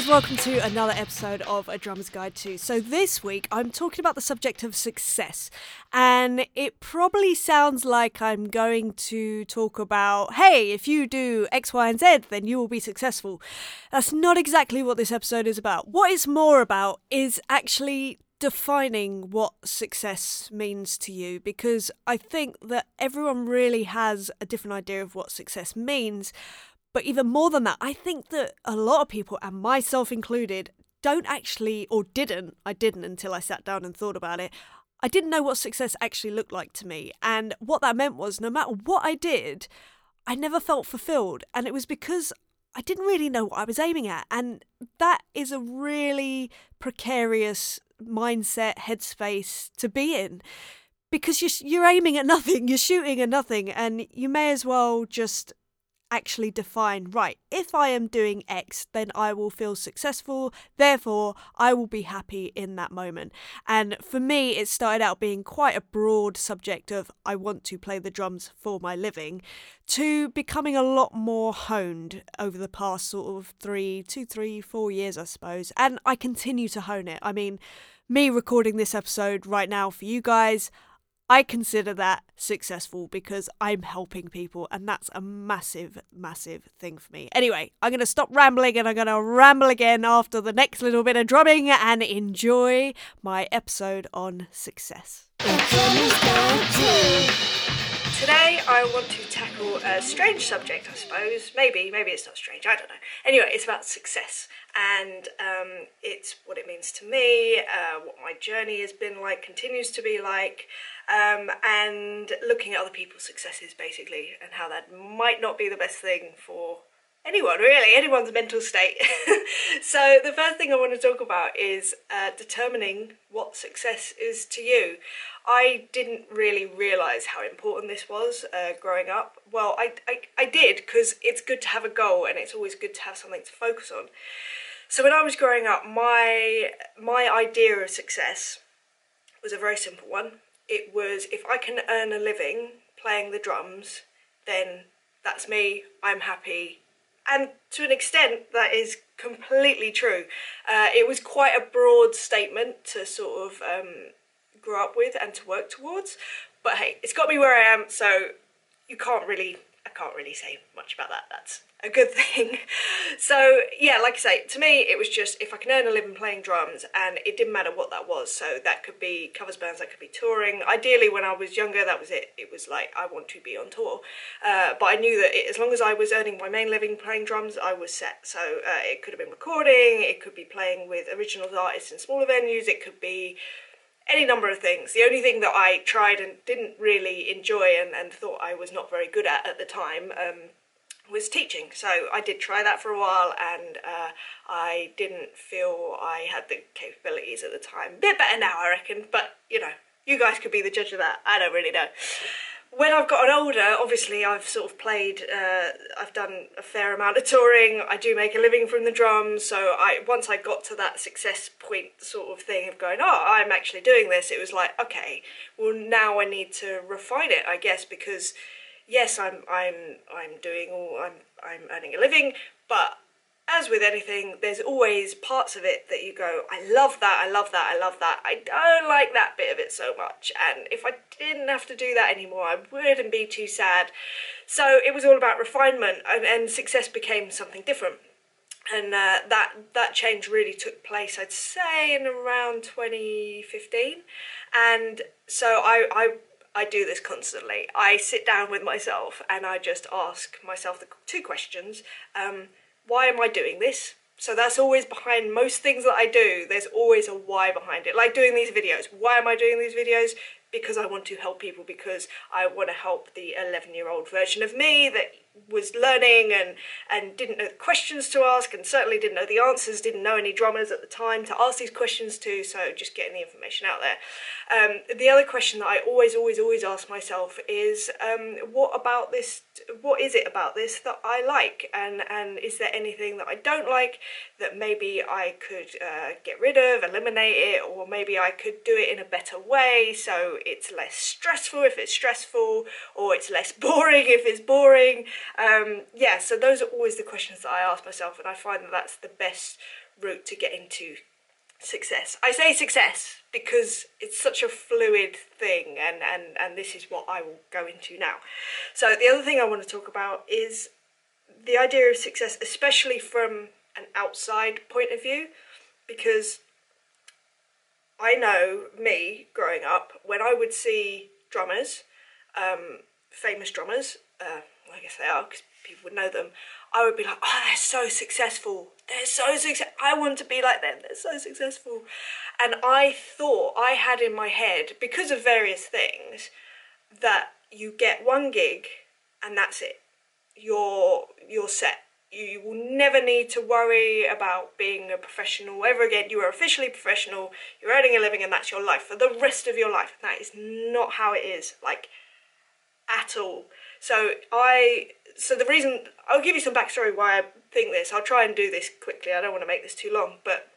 Guys, welcome to another episode of A Drummer's Guide to. So this week I'm talking about the subject of success, and it probably sounds like I'm going to talk about, hey, if you do X, Y, and Z, then you will be successful. That's not exactly what this episode is about. What it's more about is actually defining what success means to you because I think that everyone really has a different idea of what success means. But even more than that, I think that a lot of people, and myself included, don't actually, or didn't, I didn't until I sat down and thought about it. I didn't know what success actually looked like to me. And what that meant was no matter what I did, I never felt fulfilled. And it was because I didn't really know what I was aiming at. And that is a really precarious mindset, headspace to be in. Because you're, aiming at nothing, you're shooting at nothing, and you may as well just actually define right, if I am doing X, then I will feel successful, therefore, I will be happy in that moment. And for me, it started out being quite a broad subject of I want to play the drums for my living to becoming a lot more honed over the past sort of three, two, three, four years, I suppose. And I continue to hone it. I mean, me recording this episode right now for you guys, I consider that successful because I'm helping people, and that's a massive, massive thing for me. Anyway, I'm going to stop rambling and I'm going to ramble again after the next little bit of drumming and enjoy my episode on success. Today, I want to tackle a strange subject, I suppose. Maybe, maybe it's not strange, I don't know. Anyway, it's about success, and um, it's what it means to me, uh, what my journey has been like, continues to be like, um, and looking at other people's successes, basically, and how that might not be the best thing for anyone really. Anyone's mental state. So the first thing i want to talk about is uh, determining what success is to you. I didn't really realize how important this was uh, growing up. Well i, I, I did because it's good to have a goal and it's always good to have something to focus on. So when i was growing up my my idea of success was a very simple one. It was if i can earn a living playing the drums then that's me. I'm happy and to an extent, that is completely true. Uh, it was quite a broad statement to sort of um, grow up with and to work towards. But hey, it's got me where I am, so you can't really I can't really say much about that. That's a good thing. So yeah, like I say, to me it was just if I can earn a living playing drums, and it didn't matter what that was. So that could be covers bands, that could be touring. Ideally, when I was younger, that was it. It was like I want to be on tour, uh, but I knew that it, as long as I was earning my main living playing drums, I was set. So uh, it could have been recording, it could be playing with original artists in smaller venues, it could be any number of things. The only thing that I tried and didn't really enjoy and, and thought I was not very good at at the time um, was teaching. So I did try that for a while and uh, I didn't feel I had the capabilities at the time. Bit better now, I reckon, but you know, you guys could be the judge of that. I don't really know when I've gotten older, obviously I've sort of played. Uh, I've done a fair amount of touring. I do make a living from the drums. So I once I got to that success point, sort of thing of going, oh, I'm actually doing this. It was like, okay, well now I need to refine it, I guess, because yes, I'm I'm I'm doing all I'm I'm earning a living, but as with anything, there's always parts of it that you go, I love that, I love that, I love that. I don't like that bit of it so much. And if I didn't have to do that anymore, I wouldn't be too sad. So it was all about refinement, and, and success became something different. And uh, that that change really took place, I'd say, in around 2015. And so I, I I do this constantly. I sit down with myself and I just ask myself the two questions. Um, why am I doing this? So that's always behind most things that I do. There's always a why behind it. Like doing these videos. Why am I doing these videos? Because I want to help people, because I want to help the 11 year old version of me that was learning and, and didn't know the questions to ask and certainly didn't know the answers, didn't know any drummers at the time to ask these questions to, so just getting the information out there. Um, the other question that I always, always, always ask myself is um, what about this, what is it about this that I like and, and is there anything that I don't like that maybe I could uh, get rid of, eliminate it, or maybe I could do it in a better way so it's less stressful if it's stressful or it's less boring if it's boring Um, yeah, so those are always the questions that I ask myself, and I find that that's the best route to get into success. I say success because it's such a fluid thing, and, and, and this is what I will go into now. So, the other thing I want to talk about is the idea of success, especially from an outside point of view, because I know me growing up when I would see drummers, um, famous drummers, uh, I guess they are because people would know them. I would be like, oh, they're so successful. They're so successful. I want to be like them. They're so successful. And I thought I had in my head, because of various things, that you get one gig and that's it. You're you're set. You will never need to worry about being a professional ever again. You are officially professional, you're earning a living, and that's your life for the rest of your life. That is not how it is, like, at all. So, I. So, the reason. I'll give you some backstory why I think this. I'll try and do this quickly. I don't want to make this too long, but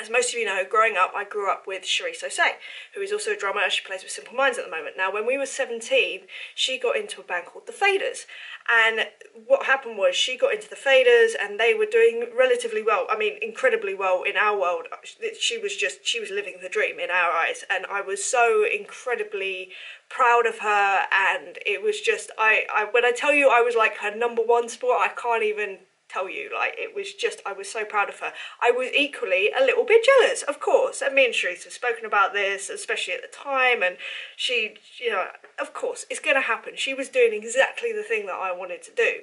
as most of you know, growing up, I grew up with Cherisse Osei, who is also a drummer. She plays with Simple Minds at the moment. Now, when we were 17, she got into a band called The Faders. And what happened was she got into The Faders and they were doing relatively well. I mean, incredibly well in our world. She was just, she was living the dream in our eyes. And I was so incredibly proud of her. And it was just, I, I when I tell you I was like her number one sport, I can't even tell you. Like it was just, I was so proud of her. I was equally a little bit jealous, of course. And me and Cherisse have spoken about this, especially at the time. And she, you know, of course, it's going to happen. She was doing exactly the thing that I wanted to do.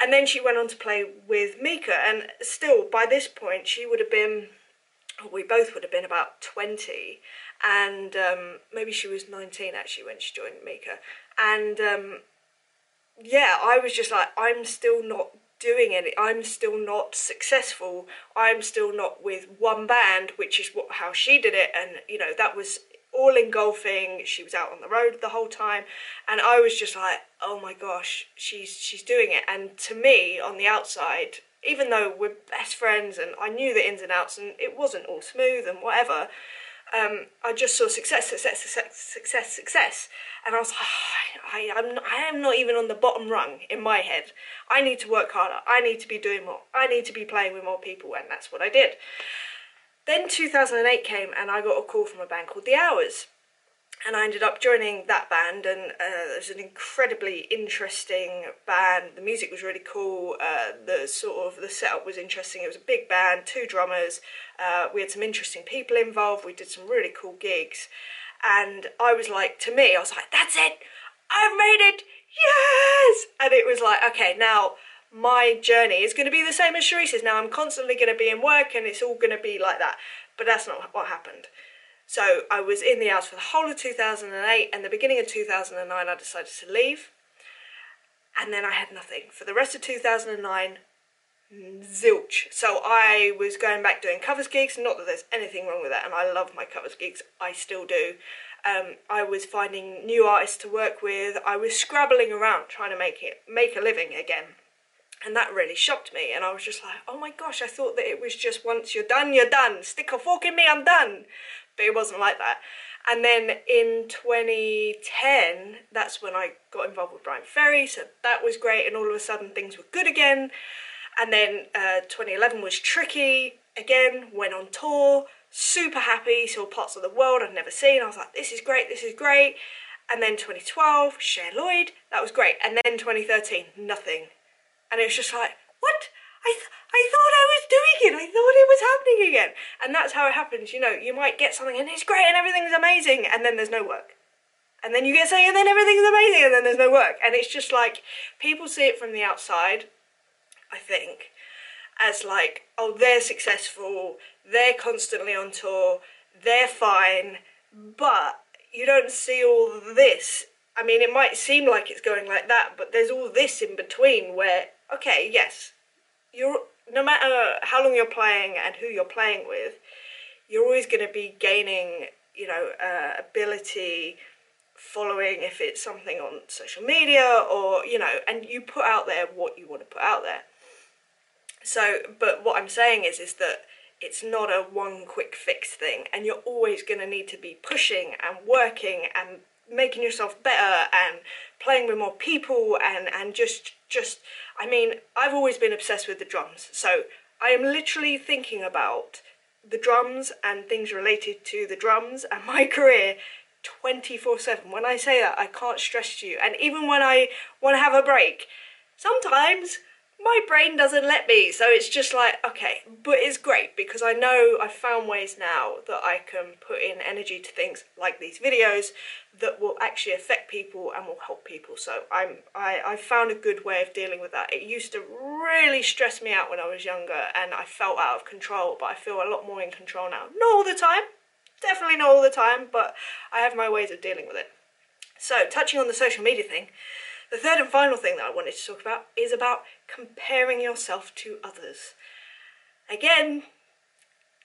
And then she went on to play with Mika, and still by this point she would have been, we both would have been about twenty, and um, maybe she was nineteen actually when she joined Mika, and um, yeah, I was just like, I'm still not doing any i'm still not successful. I'm still not with one band which is what how she did it. And you know that was all engulfing. She was out on the road the whole time. And i was just like oh my gosh she's she's doing it. And to me on the outside even though we're best friends and i knew the ins and outs and it wasn't all smooth and whatever um, I just saw success, success, success, success, success, and I was like, oh, I, I'm, I am not even on the bottom rung in my head. I need to work harder. I need to be doing more. I need to be playing with more people, and that's what I did. Then 2008 came, and I got a call from a band called The Hours, and I ended up joining that band, and uh, it was an incredibly interesting band. The music was really cool. Uh, the sort of the setup was interesting. It was a big band, two drummers. Uh, we had some interesting people involved. We did some really cool gigs, and I was like, to me, I was like, that's it. I've made it. Yes, and it was like, okay, now my journey is going to be the same as Cherisse's. Now I'm constantly going to be in work, and it's all going to be like that. But that's not what happened. So I was in The Hours for the whole of 2008 and the beginning of 2009 I decided to leave. And then I had nothing. For the rest of 2009, zilch. So I was going back doing covers gigs, not that there's anything wrong with that, and I love my covers gigs, I still do. Um, I was finding new artists to work with. I was scrabbling around trying to make it make a living again. And that really shocked me, and I was just like, oh my gosh, I thought that it was just once you're done, you're done. Stick a fork in me, I'm done but it wasn't like that. And then in 2010, that's when I got involved with Bryan Ferry, so that was great, and all of a sudden things were good again. And then uh, 2011 was tricky again, went on tour, super happy, saw parts of the world I'd never seen. I was like, this is great, this is great. And then 2012, Cher Lloyd, that was great. And then 2013, nothing. And it was just like, what? I, th- I thought I was doing it. I thought it was happening again. And that's how it happens. You know, you might get something and it's great and everything's amazing, and then there's no work. And then you get something and then everything's amazing, and then there's no work. And it's just like people see it from the outside, I think, as like, oh, they're successful, they're constantly on tour, they're fine, but you don't see all this. I mean, it might seem like it's going like that, but there's all this in between where, okay, yes, you're no matter how long you're playing and who you're playing with, you're always going to be gaining, you know, uh, ability, following if it's something on social media or you know, and you put out there what you want to put out there. So, but what I'm saying is, is that it's not a one quick fix thing, and you're always going to need to be pushing and working and making yourself better and playing with more people and and just just, I mean, I've always been obsessed with the drums. So I am literally thinking about the drums and things related to the drums and my career 24 7. When I say that, I can't stress to you. And even when I want to have a break, sometimes my brain doesn't let me. So it's just like, okay, but it's great because I know I've found ways now that I can put in energy to things like these videos that will actually affect people and will help people. So I'm I, I found a good way of dealing with that. It used to really stress me out when I was younger and I felt out of control, but I feel a lot more in control now. Not all the time, definitely not all the time, but I have my ways of dealing with it. So touching on the social media thing, the third and final thing that I wanted to talk about is about comparing yourself to others. Again,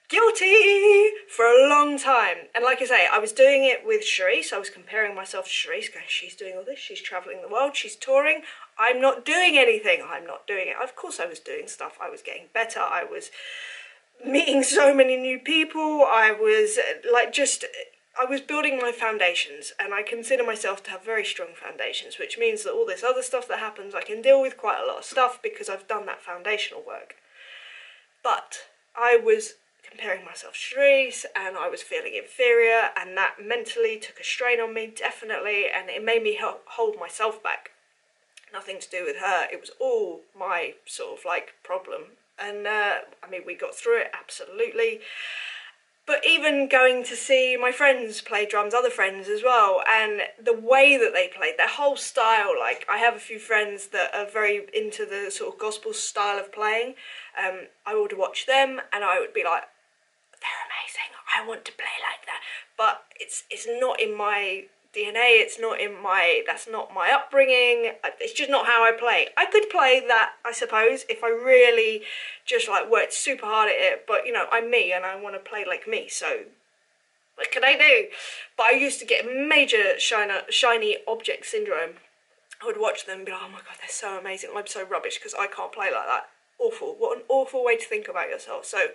guilty for a long time. And like I say, I was doing it with Cherisse. I was comparing myself to Cherisse, going, she's doing all this, she's traveling the world, she's touring. I'm not doing anything. I'm not doing it. Of course, I was doing stuff. I was getting better. I was meeting so many new people. I was like just I was building my foundations, and I consider myself to have very strong foundations, which means that all this other stuff that happens, I can deal with quite a lot of stuff because I've done that foundational work. But I was comparing myself to Cherisse, and I was feeling inferior, and that mentally took a strain on me, definitely, and it made me hold myself back. Nothing to do with her, it was all my sort of like problem. And uh, I mean, we got through it absolutely but even going to see my friends play drums, other friends as well, and the way that they played, their whole style. Like, I have a few friends that are very into the sort of gospel style of playing. Um, I would watch them, and I would be like, "They're amazing! I want to play like that." But it's it's not in my DNA. It's not in my, that's not my upbringing. It's just not how I play. I could play that, I suppose, if I really just like worked super hard at it. But you know, I'm me and I want to play like me. So what can I do? But I used to get major shiny, shiny object syndrome. I would watch them and be like, oh my god, they're so amazing. I'm so rubbish because I can't play like that. Awful. What an awful way to think about yourself. So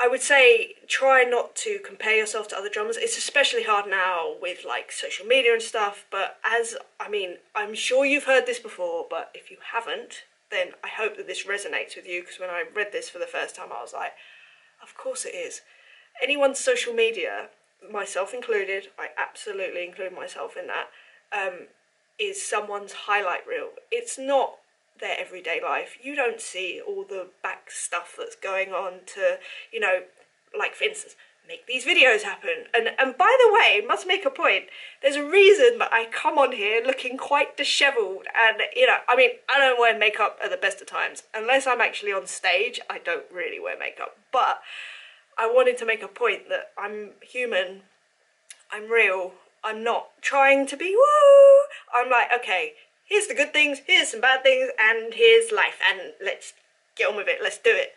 I would say try not to compare yourself to other drummers. It's especially hard now with like social media and stuff. But as I mean, I'm sure you've heard this before, but if you haven't, then I hope that this resonates with you because when I read this for the first time, I was like, of course it is. Anyone's social media, myself included, I absolutely include myself in that, um, is someone's highlight reel. It's not their everyday life. You don't see all the back stuff that's going on to, you know, like for instance, make these videos happen. And and by the way, must make a point. There's a reason that I come on here looking quite dishevelled, and you know, I mean, I don't wear makeup at the best of times unless I'm actually on stage. I don't really wear makeup, but I wanted to make a point that I'm human. I'm real. I'm not trying to be woo. I'm like, okay, here's the good things, here's some bad things, and here's life, and let's get on with it, let's do it.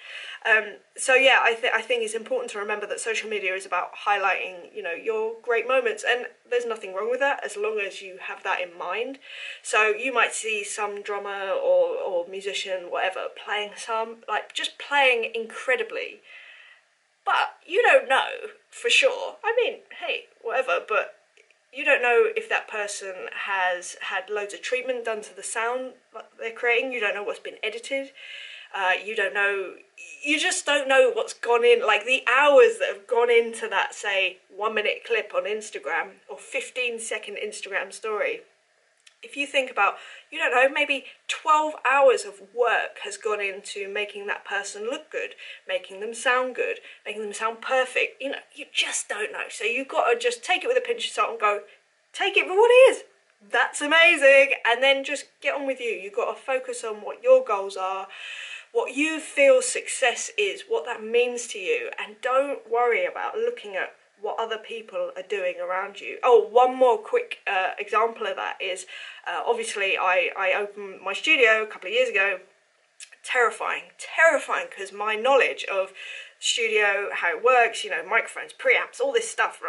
Um, so yeah, I, th- I think it's important to remember that social media is about highlighting, you know, your great moments, and there's nothing wrong with that as long as you have that in mind. So you might see some drummer or, or musician, whatever, playing some, like just playing incredibly, but you don't know for sure. I mean, hey, whatever, but you don't know if that person has had loads of treatment done to the sound they're creating. You don't know what's been edited. Uh, you don't know. You just don't know what's gone in. Like the hours that have gone into that, say, one minute clip on Instagram or 15 second Instagram story if you think about, you don't know, maybe 12 hours of work has gone into making that person look good, making them sound good, making them sound perfect. You know, you just don't know. So you've got to just take it with a pinch of salt and go, take it for what it is. That's amazing. And then just get on with you. You've got to focus on what your goals are, what you feel success is, what that means to you. And don't worry about looking at what other people are doing around you. Oh, one more quick uh, example of that is uh, obviously I, I opened my studio a couple of years ago. Terrifying, terrifying because my knowledge of studio, how it works, you know, microphones, preamps, all this stuff,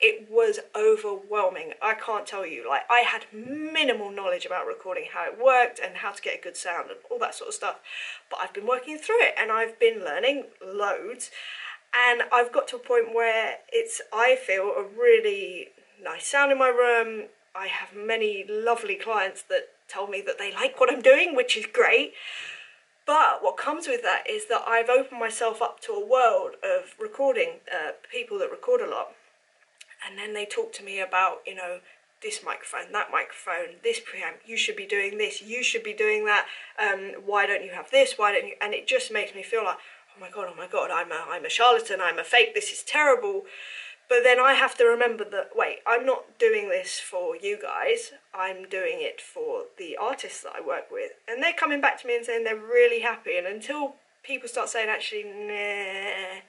it was overwhelming. I can't tell you, like, I had minimal knowledge about recording, how it worked, and how to get a good sound, and all that sort of stuff. But I've been working through it, and I've been learning loads and I've got to a point where it's I feel a really nice sound in my room. I have many lovely clients that tell me that they like what I'm doing, which is great. But what comes with that is that I've opened myself up to a world of recording, uh, people that record a lot. And then they talk to me about, you know, this microphone, that microphone, this preamp, you should be doing this, you should be doing that, um, why don't you have this, why don't you, and it just makes me feel like, oh my god, oh my god, I'm a, I'm a charlatan, I'm a fake, this is terrible. But then I have to remember that, wait, I'm not doing this for you guys, I'm doing it for the artists that I work with. And they're coming back to me and saying they're really happy, and until people start saying, actually, nah,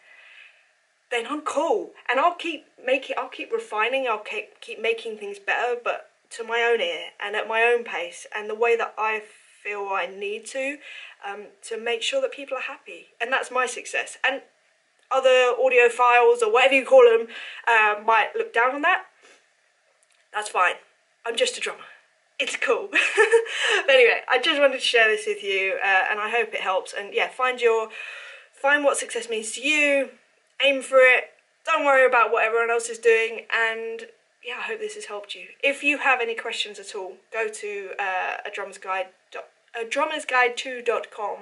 then I'm cool. And I'll keep making, I'll keep refining, I'll keep, keep making things better, but to my own ear and at my own pace and the way that I feel I need to, um, to make sure that people are happy. And that's my success. And other audiophiles or whatever you call them uh, might look down on that. That's fine. I'm just a drummer. It's cool. but anyway, I just wanted to share this with you, uh, and I hope it helps. And yeah, find your, find what success means to you aim for it, don't worry about what everyone else is doing, and yeah, I hope this has helped you. If you have any questions at all, go to uh, a drummer's guide, a drummer's guide 2.com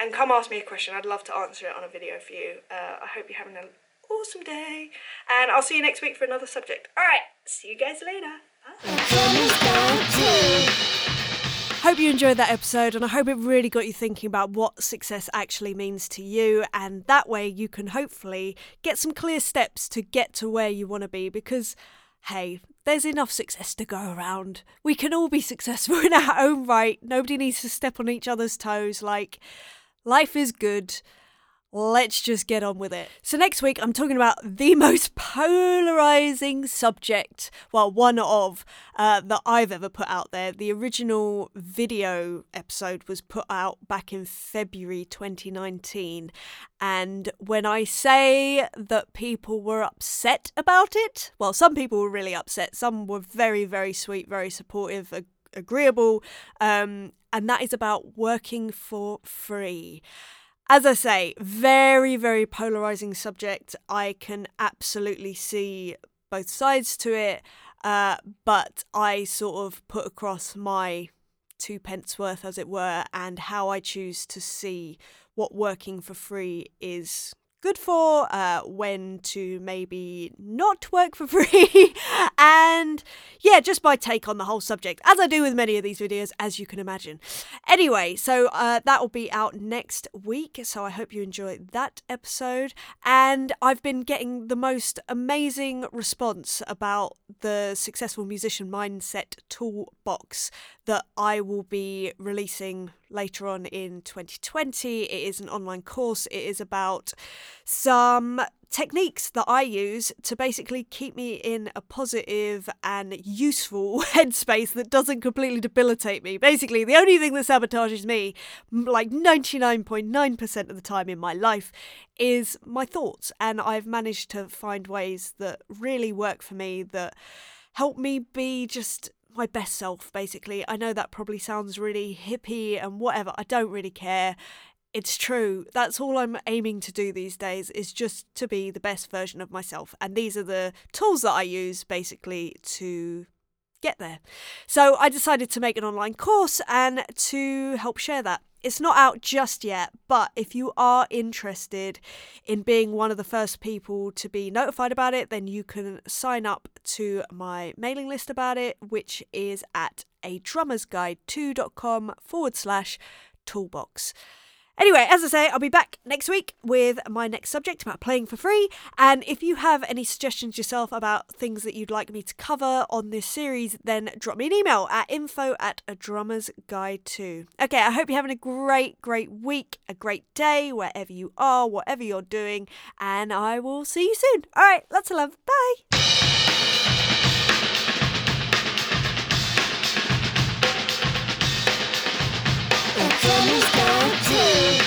and come ask me a question. I'd love to answer it on a video for you. Uh, I hope you're having an awesome day, and I'll see you next week for another subject. All right, see you guys later. Bye. Hope you enjoyed that episode, and I hope it really got you thinking about what success actually means to you. And that way, you can hopefully get some clear steps to get to where you want to be because, hey, there's enough success to go around. We can all be successful in our own right. Nobody needs to step on each other's toes. Like, life is good let's just get on with it. So, next week, I'm talking about the most polarizing subject, well, one of uh, that I've ever put out there. The original video episode was put out back in February 2019. And when I say that people were upset about it, well, some people were really upset, some were very, very sweet, very supportive, ag- agreeable. Um, and that is about working for free. As I say, very, very polarizing subject. I can absolutely see both sides to it, uh, but I sort of put across my two pence worth, as it were, and how I choose to see what working for free is good for, uh, when to maybe not work for free, and yeah, just my take on the whole subject, as I do with many of these videos, as you can imagine. Anyway, so uh, that will be out next week, so I hope you enjoy that episode. And I've been getting the most amazing response about the Successful Musician Mindset Toolbox that I will be releasing later on in 2020. It is an online course. It is about some techniques that I use to basically keep me in a positive and useful headspace that doesn't completely debilitate me. Basically, the only thing that sabotages me, like 99.9% of the time in my life, is my thoughts. And I've managed to find ways that really work for me that help me be just my best self, basically. I know that probably sounds really hippie and whatever. I don't really care. It's true. That's all I'm aiming to do these days is just to be the best version of myself. And these are the tools that I use basically to get there. So I decided to make an online course and to help share that. It's not out just yet, but if you are interested in being one of the first people to be notified about it, then you can sign up to my mailing list about it, which is at a drummersguide2.com forward slash toolbox. Anyway, as I say, I'll be back next week with my next subject about playing for free. And if you have any suggestions yourself about things that you'd like me to cover on this series, then drop me an email at info at a drummer's guide to. Okay, I hope you're having a great, great week, a great day, wherever you are, whatever you're doing, and I will see you soon. All right, lots of love. Bye. Jenny's Dog Too.